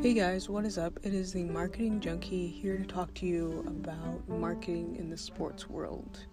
Hey guys, what is up? It is the Marketing Junkie here to talk to you about marketing in the sports world.